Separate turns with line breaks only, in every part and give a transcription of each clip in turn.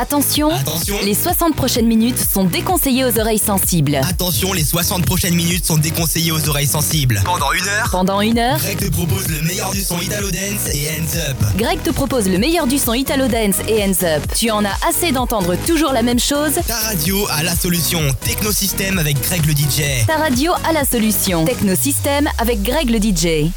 Attention,
Attention.
les 60 prochaines minutes sont déconseillées aux oreilles sensibles.
Attention, les 60 prochaines minutes sont déconseillées aux oreilles sensibles. Pendant une heure,
Pendant une heure,
Greg te propose le meilleur du son Italo Dance et Hands Up.
Greg te propose le meilleur du son Italo Dance et Hands Up. Tu en as assez d'entendre toujours la même chose?
Ta radio a la solution. Technosystème avec Greg le DJ.
Ta radio a la solution. Technosystème avec Greg le DJ.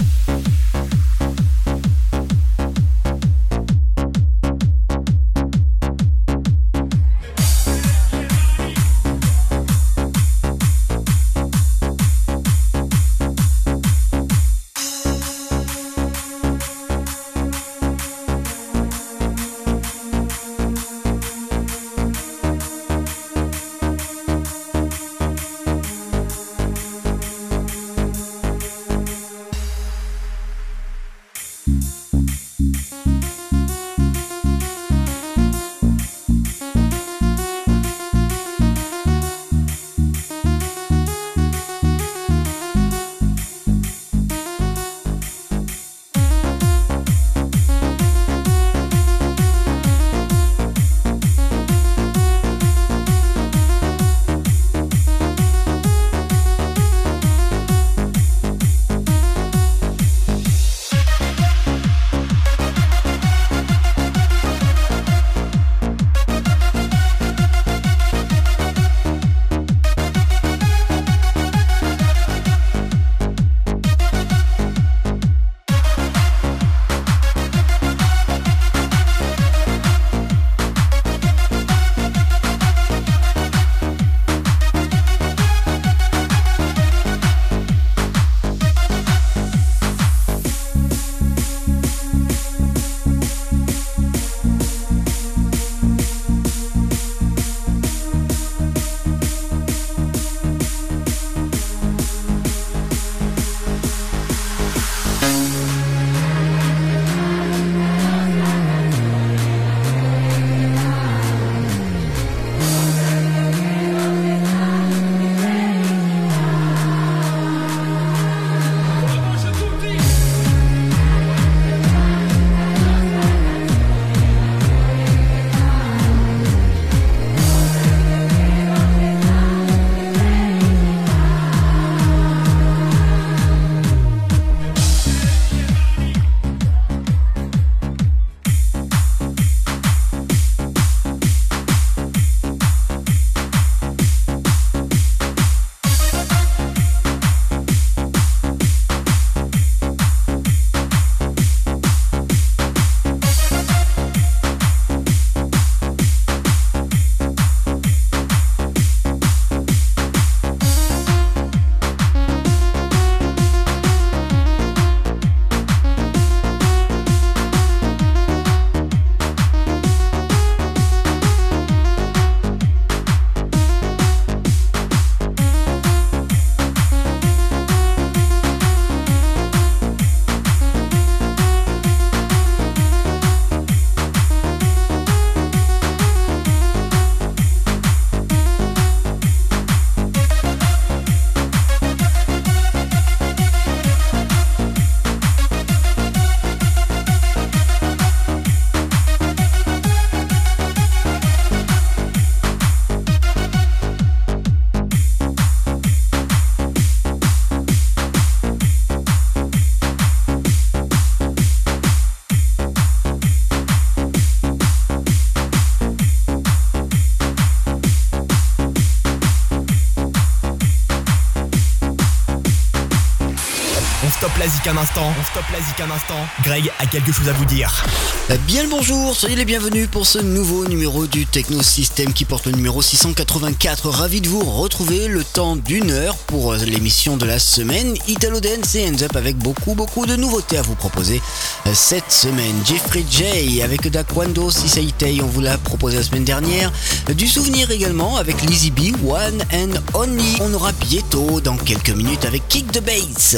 Un instant. On stoppe la un instant. Greg a quelque chose à vous dire.
Eh Bien le bonjour, soyez les bienvenus pour ce nouveau numéro du Techno System qui porte le numéro 684. Ravi de vous retrouver le temps d'une heure pour euh, l'émission de la semaine Italo Dance et Hands Up avec beaucoup beaucoup de nouveautés à vous proposer euh, cette semaine. Jeffrey J avec Dakwando Sisaitei, on vous l'a proposé la semaine dernière. Euh, Du souvenir également avec Lizzy B, One and Only. On aura Pieto dans quelques minutes avec Kick the Bass.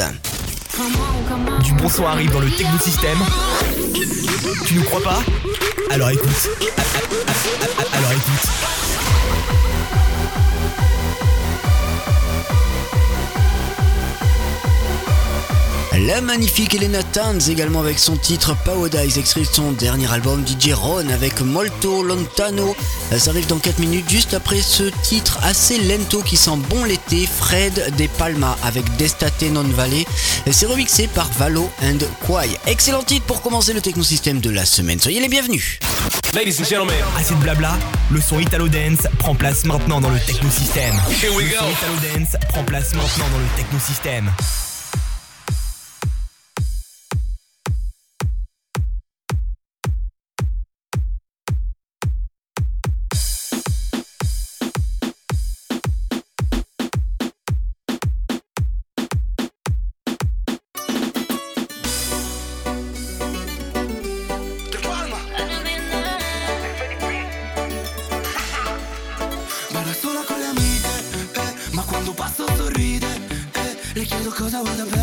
Du bon son arrive dans le Techno System. Tu nous crois pas? Alors écoute. Alors écoute.
La magnifique Elena Tanz également avec son titre Paradise, extrait de son dernier album DJ Ron avec Molto Lontano. Ça arrive dans 4 minutes juste après ce titre assez lento qui sent bon l'été, Fred De Palma avec Destate Non Valley. C'est remixé par Valo and Quai. Excellent titre pour commencer le technosystème de la semaine. Soyez les bienvenus.
Ladies and gentlemen, assez de blabla, le son Italo Dance prend place maintenant dans le technosystème. Here we go. Le son Italo Dance prend place maintenant dans le technosystème. with a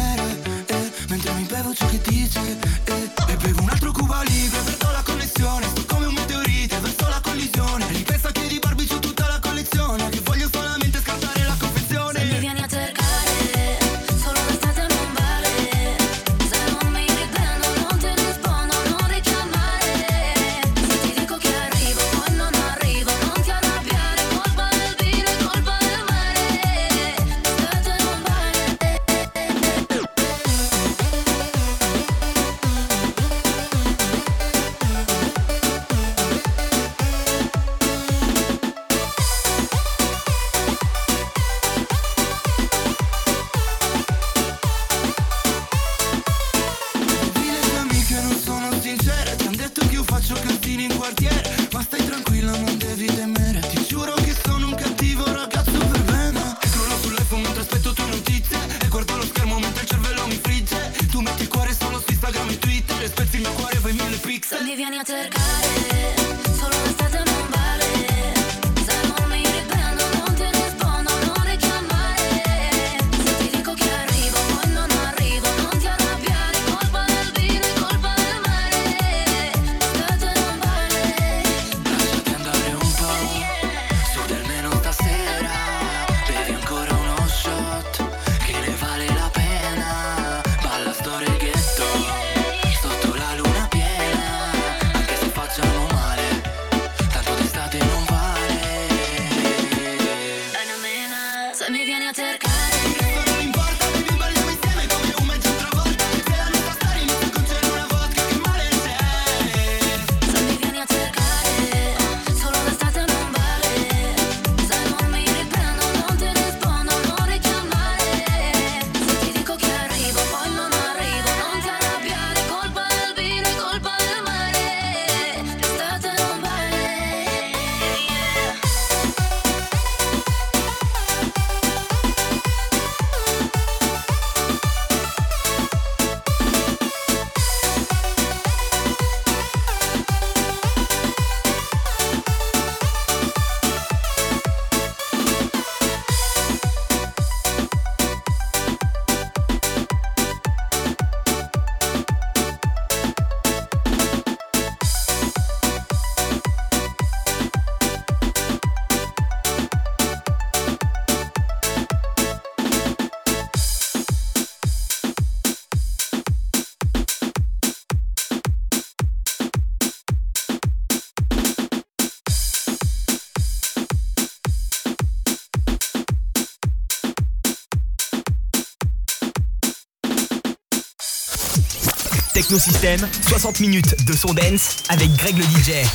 Technosystème, 60 minutes de son dance avec Greg le DJ.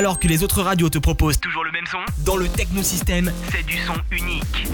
Alors que les autres radios te proposent toujours le même son, dans le Technosystème, c'est du son unique.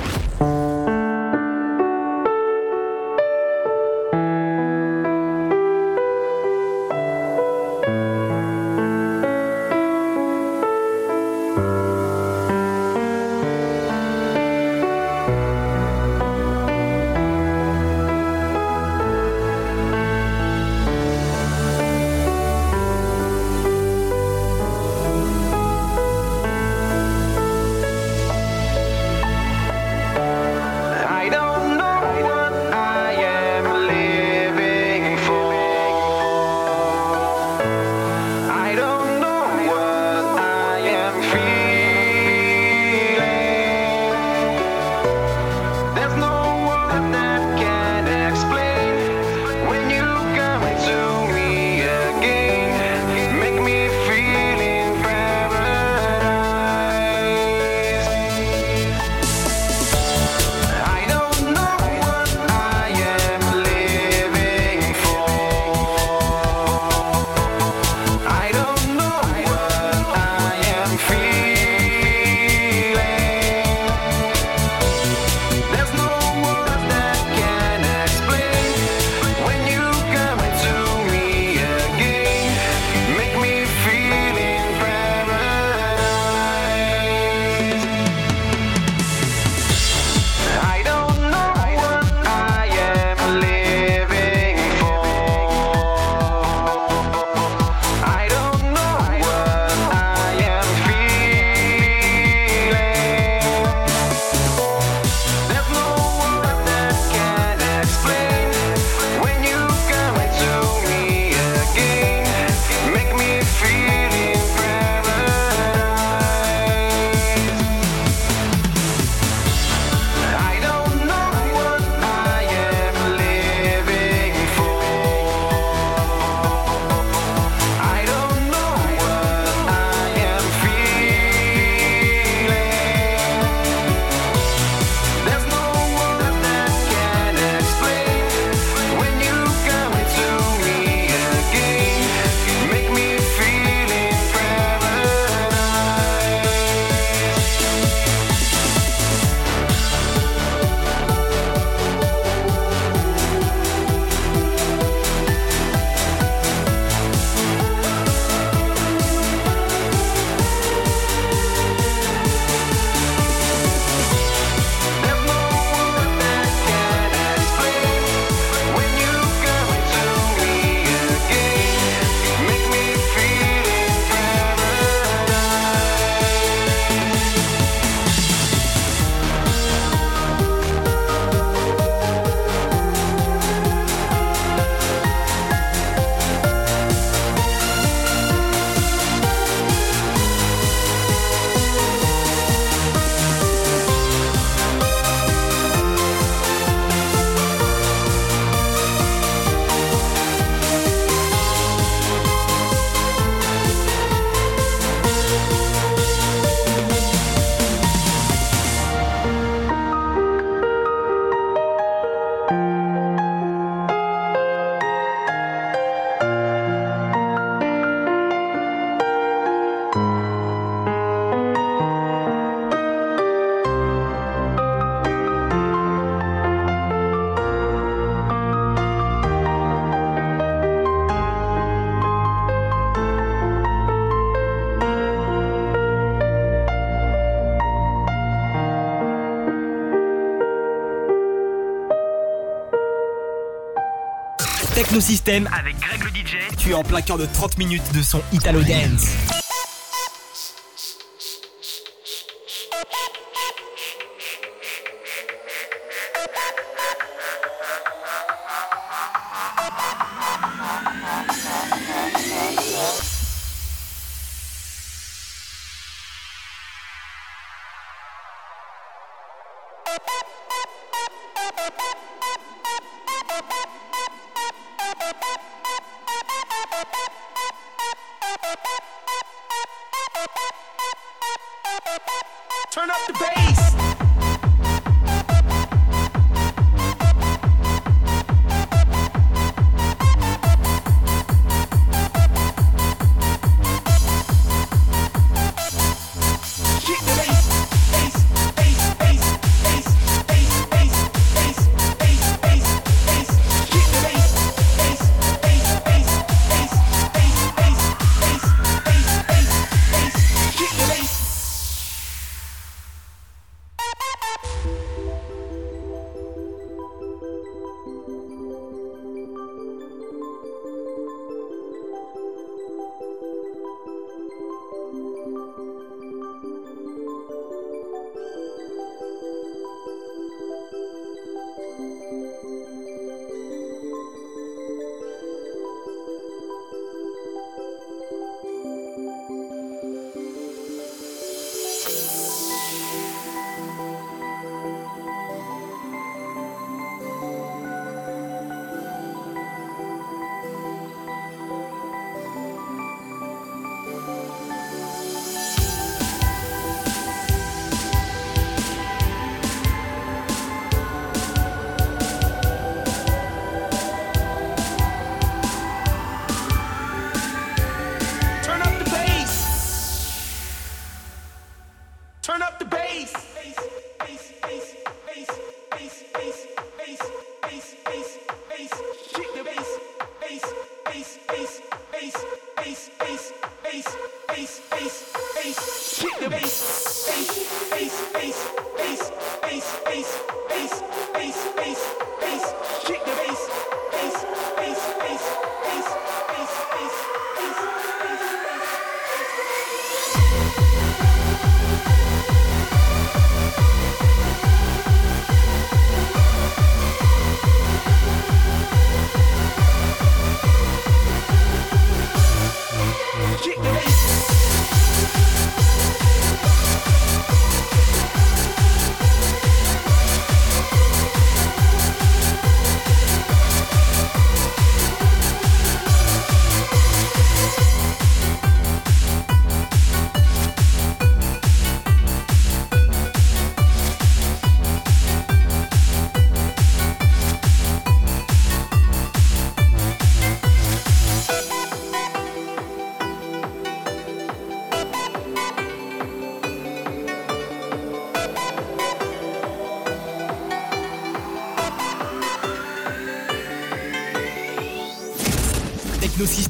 Technosystème avec Greg le DJ. Tu es en plein cœur de 30 minutes de son Italo Dance.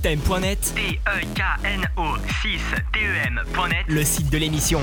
technosystème.net.
T-E-K-N-O-6-T-E-M.net.
Le site de l'émission.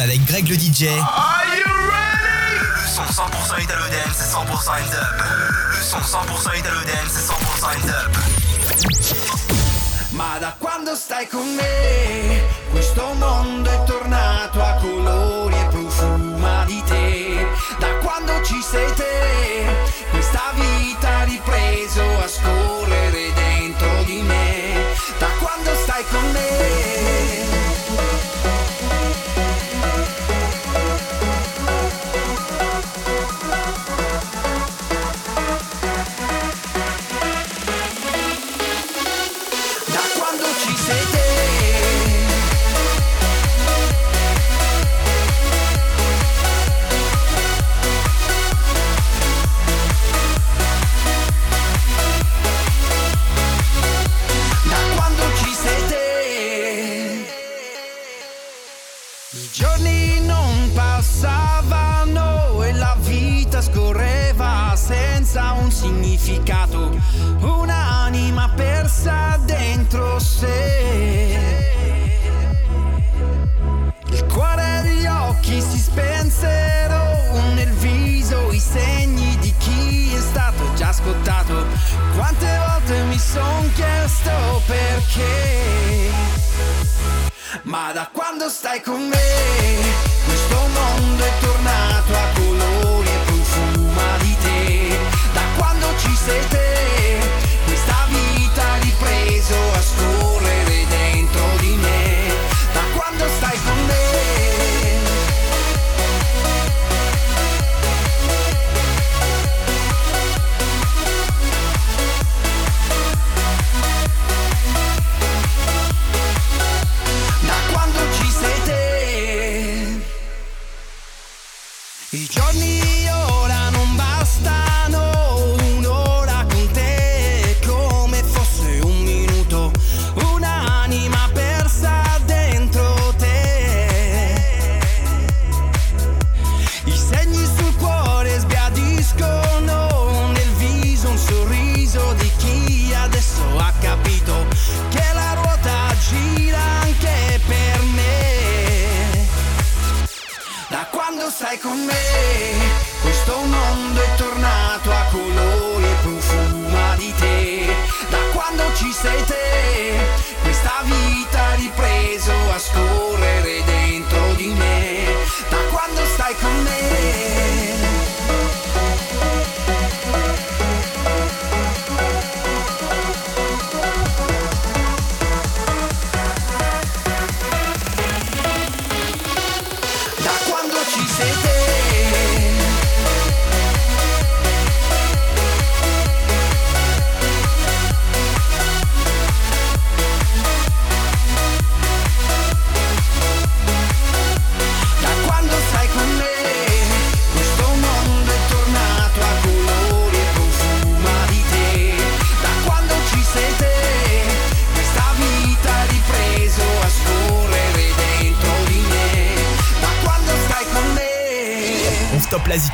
Avec Greg le DJ.
Are you ready? Le son 100% Italo Dance, c'est 100% hands up. Le son 100% Italo Dance, c'est 100% hands up.
Ma da quando stai con me, questo mondo è tornato a colori e profuma di te. Da quando ci sei te, questa vita ha ripreso a scorrere dentro di me. Da quando stai con me.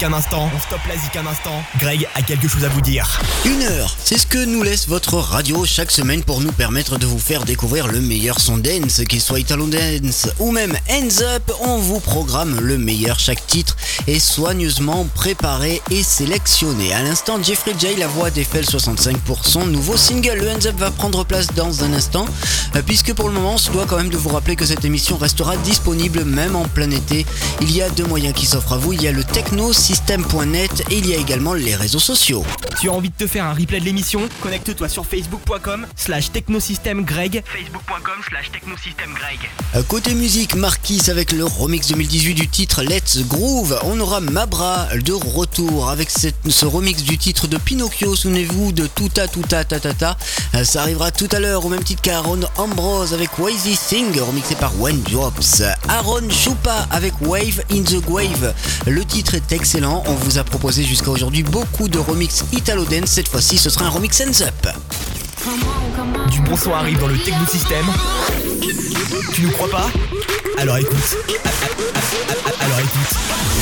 Un
instant. On stoppe la zik un instant. Greg a quelque chose à vous dire.
Une heure, c'est ce que nous laisse votre radio chaque semaine pour nous permettre de vous faire découvrir le meilleur son dance, qu'il soit Italo Dance ou même Hands Up, on vous programme le meilleur, chaque titre est soigneusement préparé et sélectionné. À l'instant, Jeffrey J, la voix d'Eiffel 65 pour son nouveau single, le Hands Up va prendre place dans un instant, euh, puisque pour le moment, on se doit quand même de vous rappeler que cette émission restera disponible même en plein été. Il y a deux moyens qui s'offrent à vous, il y a le et il y a également les réseaux sociaux.
Tu as envie de te faire un replay de l'émission? Connecte-toi sur facebook.com slash technosystemgreg facebook.com slash technosystemgreg
Euh, Côté musique, Marquis avec le remix 2018 du titre Let's Groove. On aura Mabra de retour avec cette- ce remix du titre de Pinocchio. Souvenez-vous de Tuta Tuta Tatata. Euh, Ça arrivera tout à l'heure au même titre qu'Aaron Ambrose avec Wazy Sing remixé par Wayne Drops. Aaron Chupa avec Wave in the Wave. Le titre est excellent. On vous a proposé jusqu'à aujourd'hui beaucoup de remix Italo Dance. Cette fois-ci, ce sera un remix Hands Up.
Du bon son arrive dans le technosystème. Tu nous crois pas? Alors écoute. Alors écoute.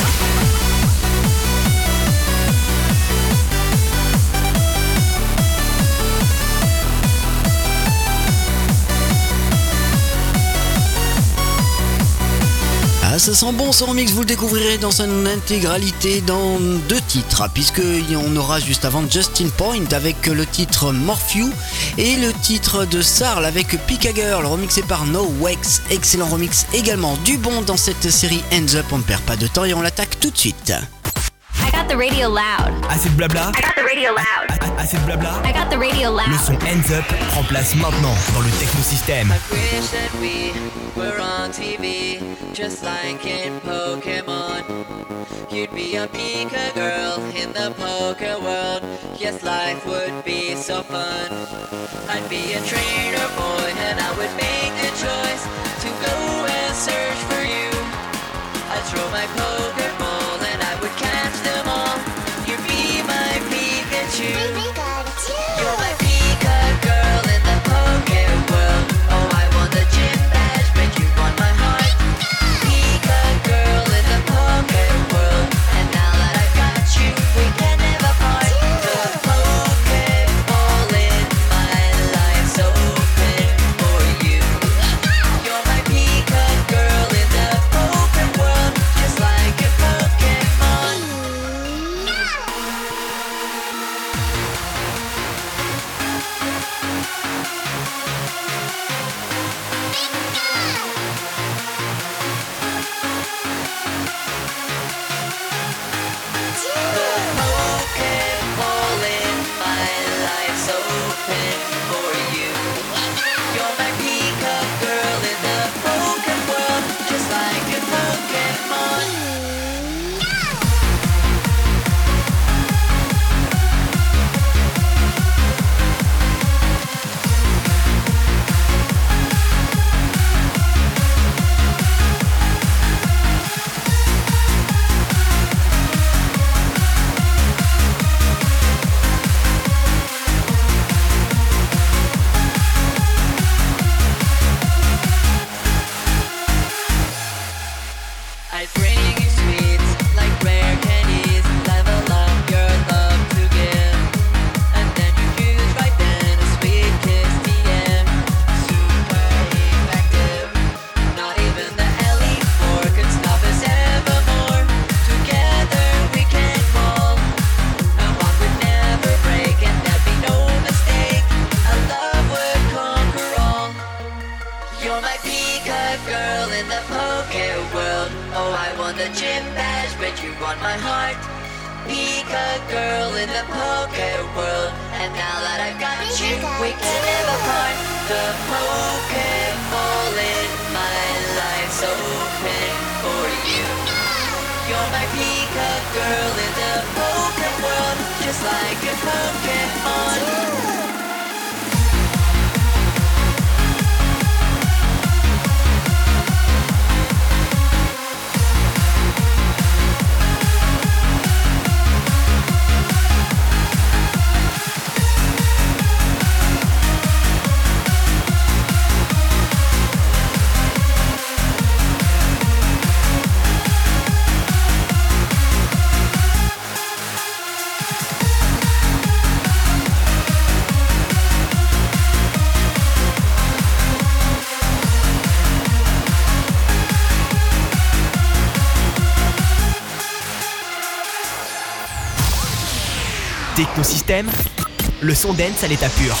Ça sent bon ce remix, vous le découvrirez dans son intégralité dans deux titres, puisque on aura juste avant Justin Point avec le titre Morphew et le titre de Sarl avec Pika Girl, remixé par No Wax. Excellent remix également du bon dans cette série Hands Up, on ne perd pas de temps et on l'attaque tout de suite.
I got the radio loud.
Assez de blabla
I got the radio loud.
A- Assez de blabla
I got the radio loud.
Le
loud.
son Hands Up prend place maintenant dans le technosystème.
wish that we were on TV, just like in Pokemon. You'd be a Pika girl in the poker world. Yes, life would be so fun. I'd be a trainer boy, and I would make the choice to go and search for you. I'd throw my Pokeball,
Le son dance à l'état pur.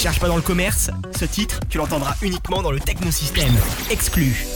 Télécharges pas dans le commerce, ce titre, tu l'entendras uniquement dans le Technosystème. Exclu.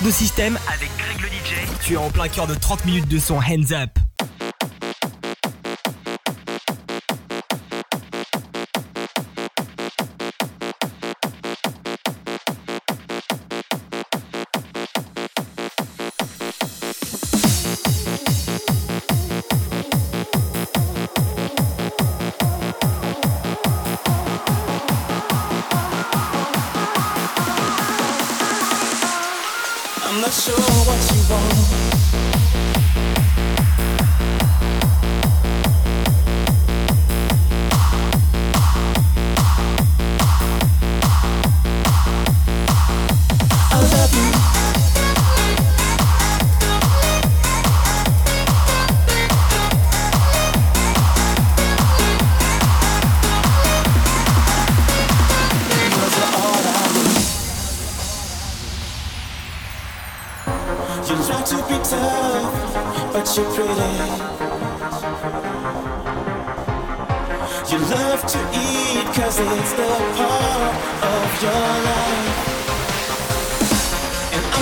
Technosystème avec Greg le DJ. Tu es en plein cœur de 30 minutes de son Hands Up.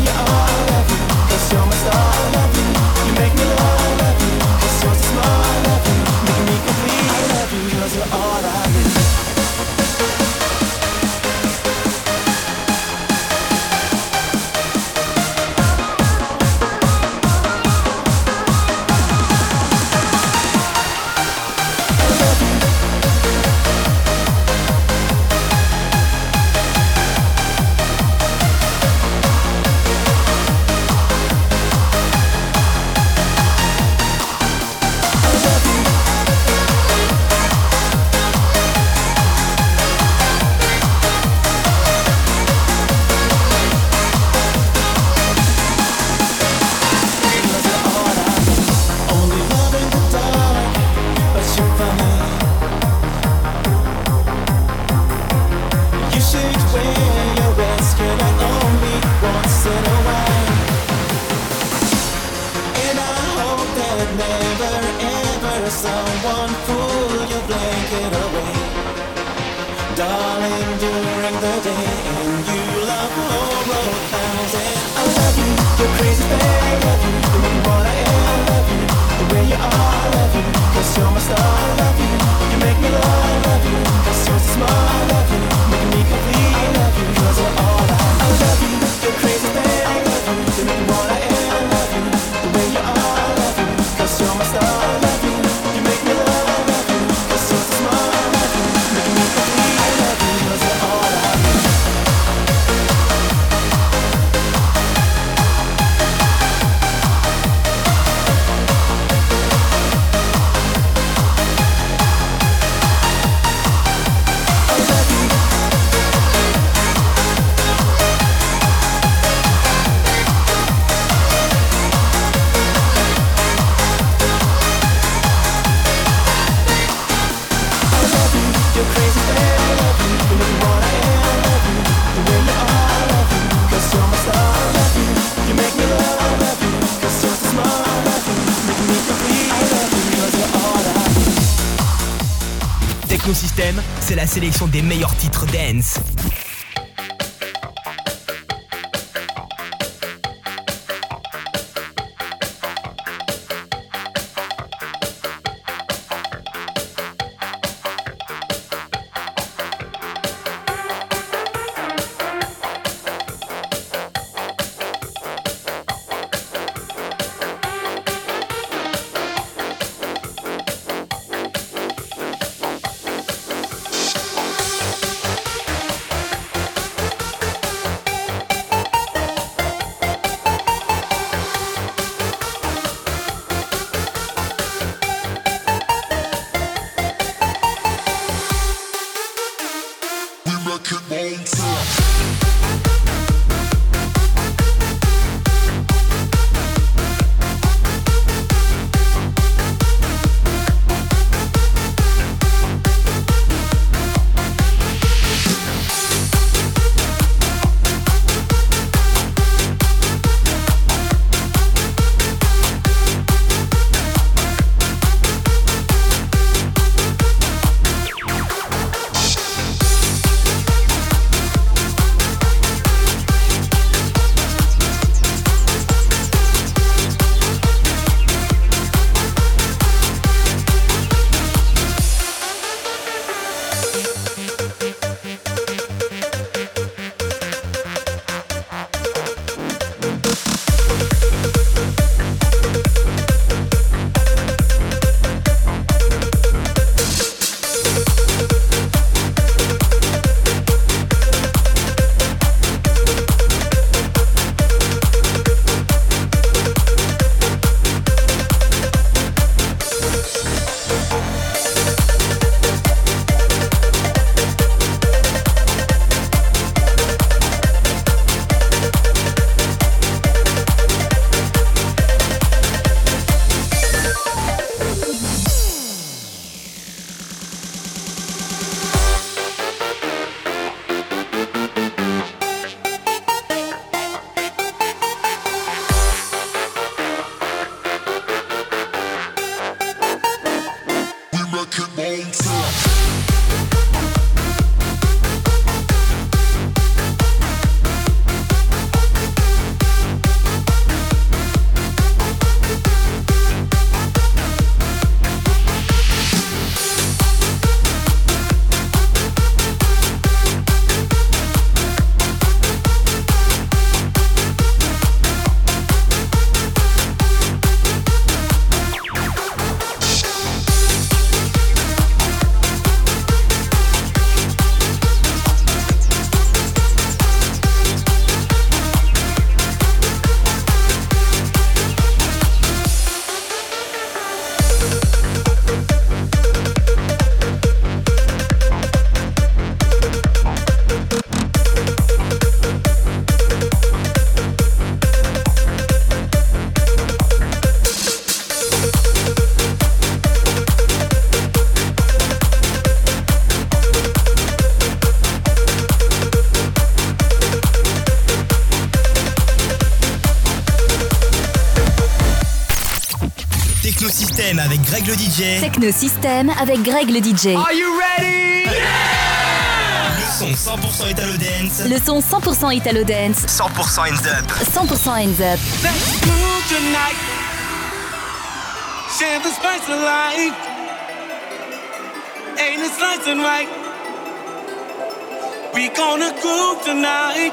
you are.
sélection des meilleurs titres dance.
Greg le DJ.
Techno System avec Greg le DJ.
Are you ready?
Le son 100% Italo Dance.
Le son 100% Italo Dance.
100% hands up.
100% hands up.
Let's move tonight. Share the spice of life. Ain't it and right? We gonna groove tonight.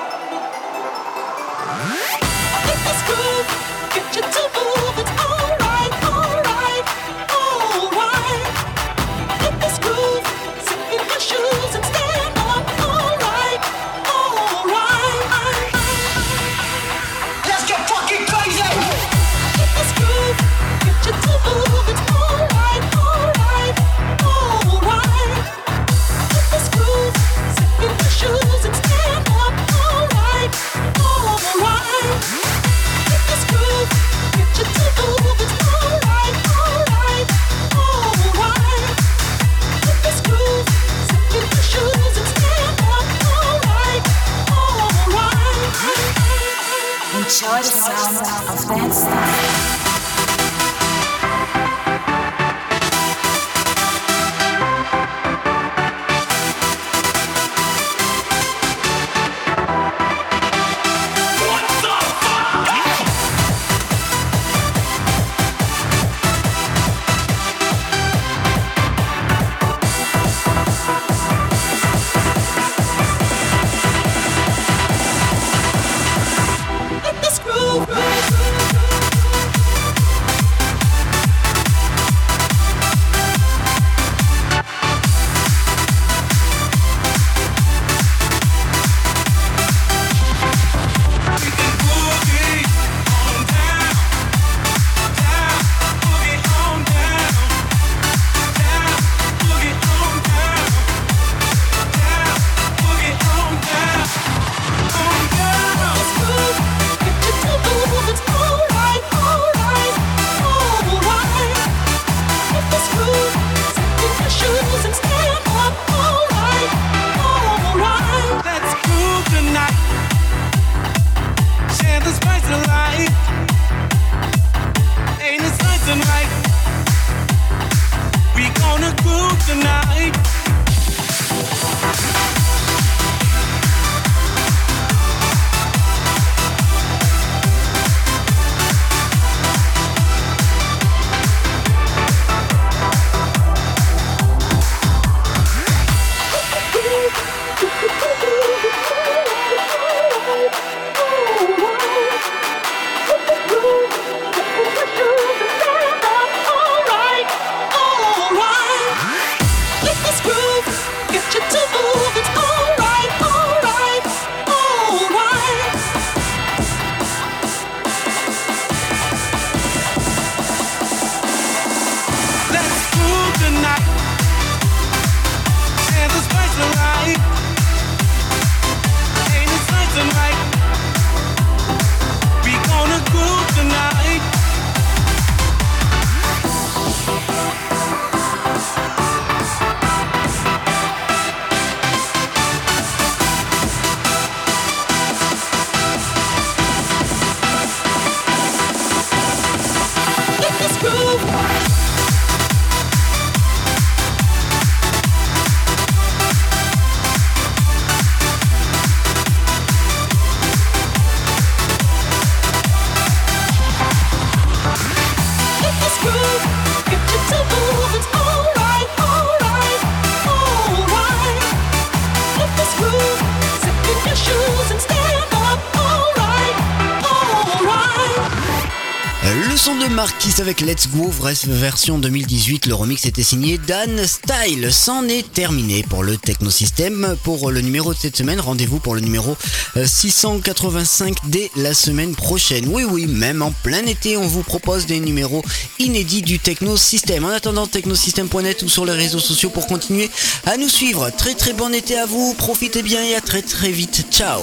Avec Let's Go, version 2018. Le remix était signé Dan Style. C'en est terminé pour le Technosystème. Pour le numéro de cette semaine, rendez-vous pour le numéro euh, 685 dès la semaine prochaine. Oui, oui, même en plein été, on vous propose des numéros inédits du Technosystème. En attendant, technosystème.net ou sur les réseaux sociaux pour continuer à nous suivre. Très très bon été à vous. Profitez bien et à très très vite. Ciao.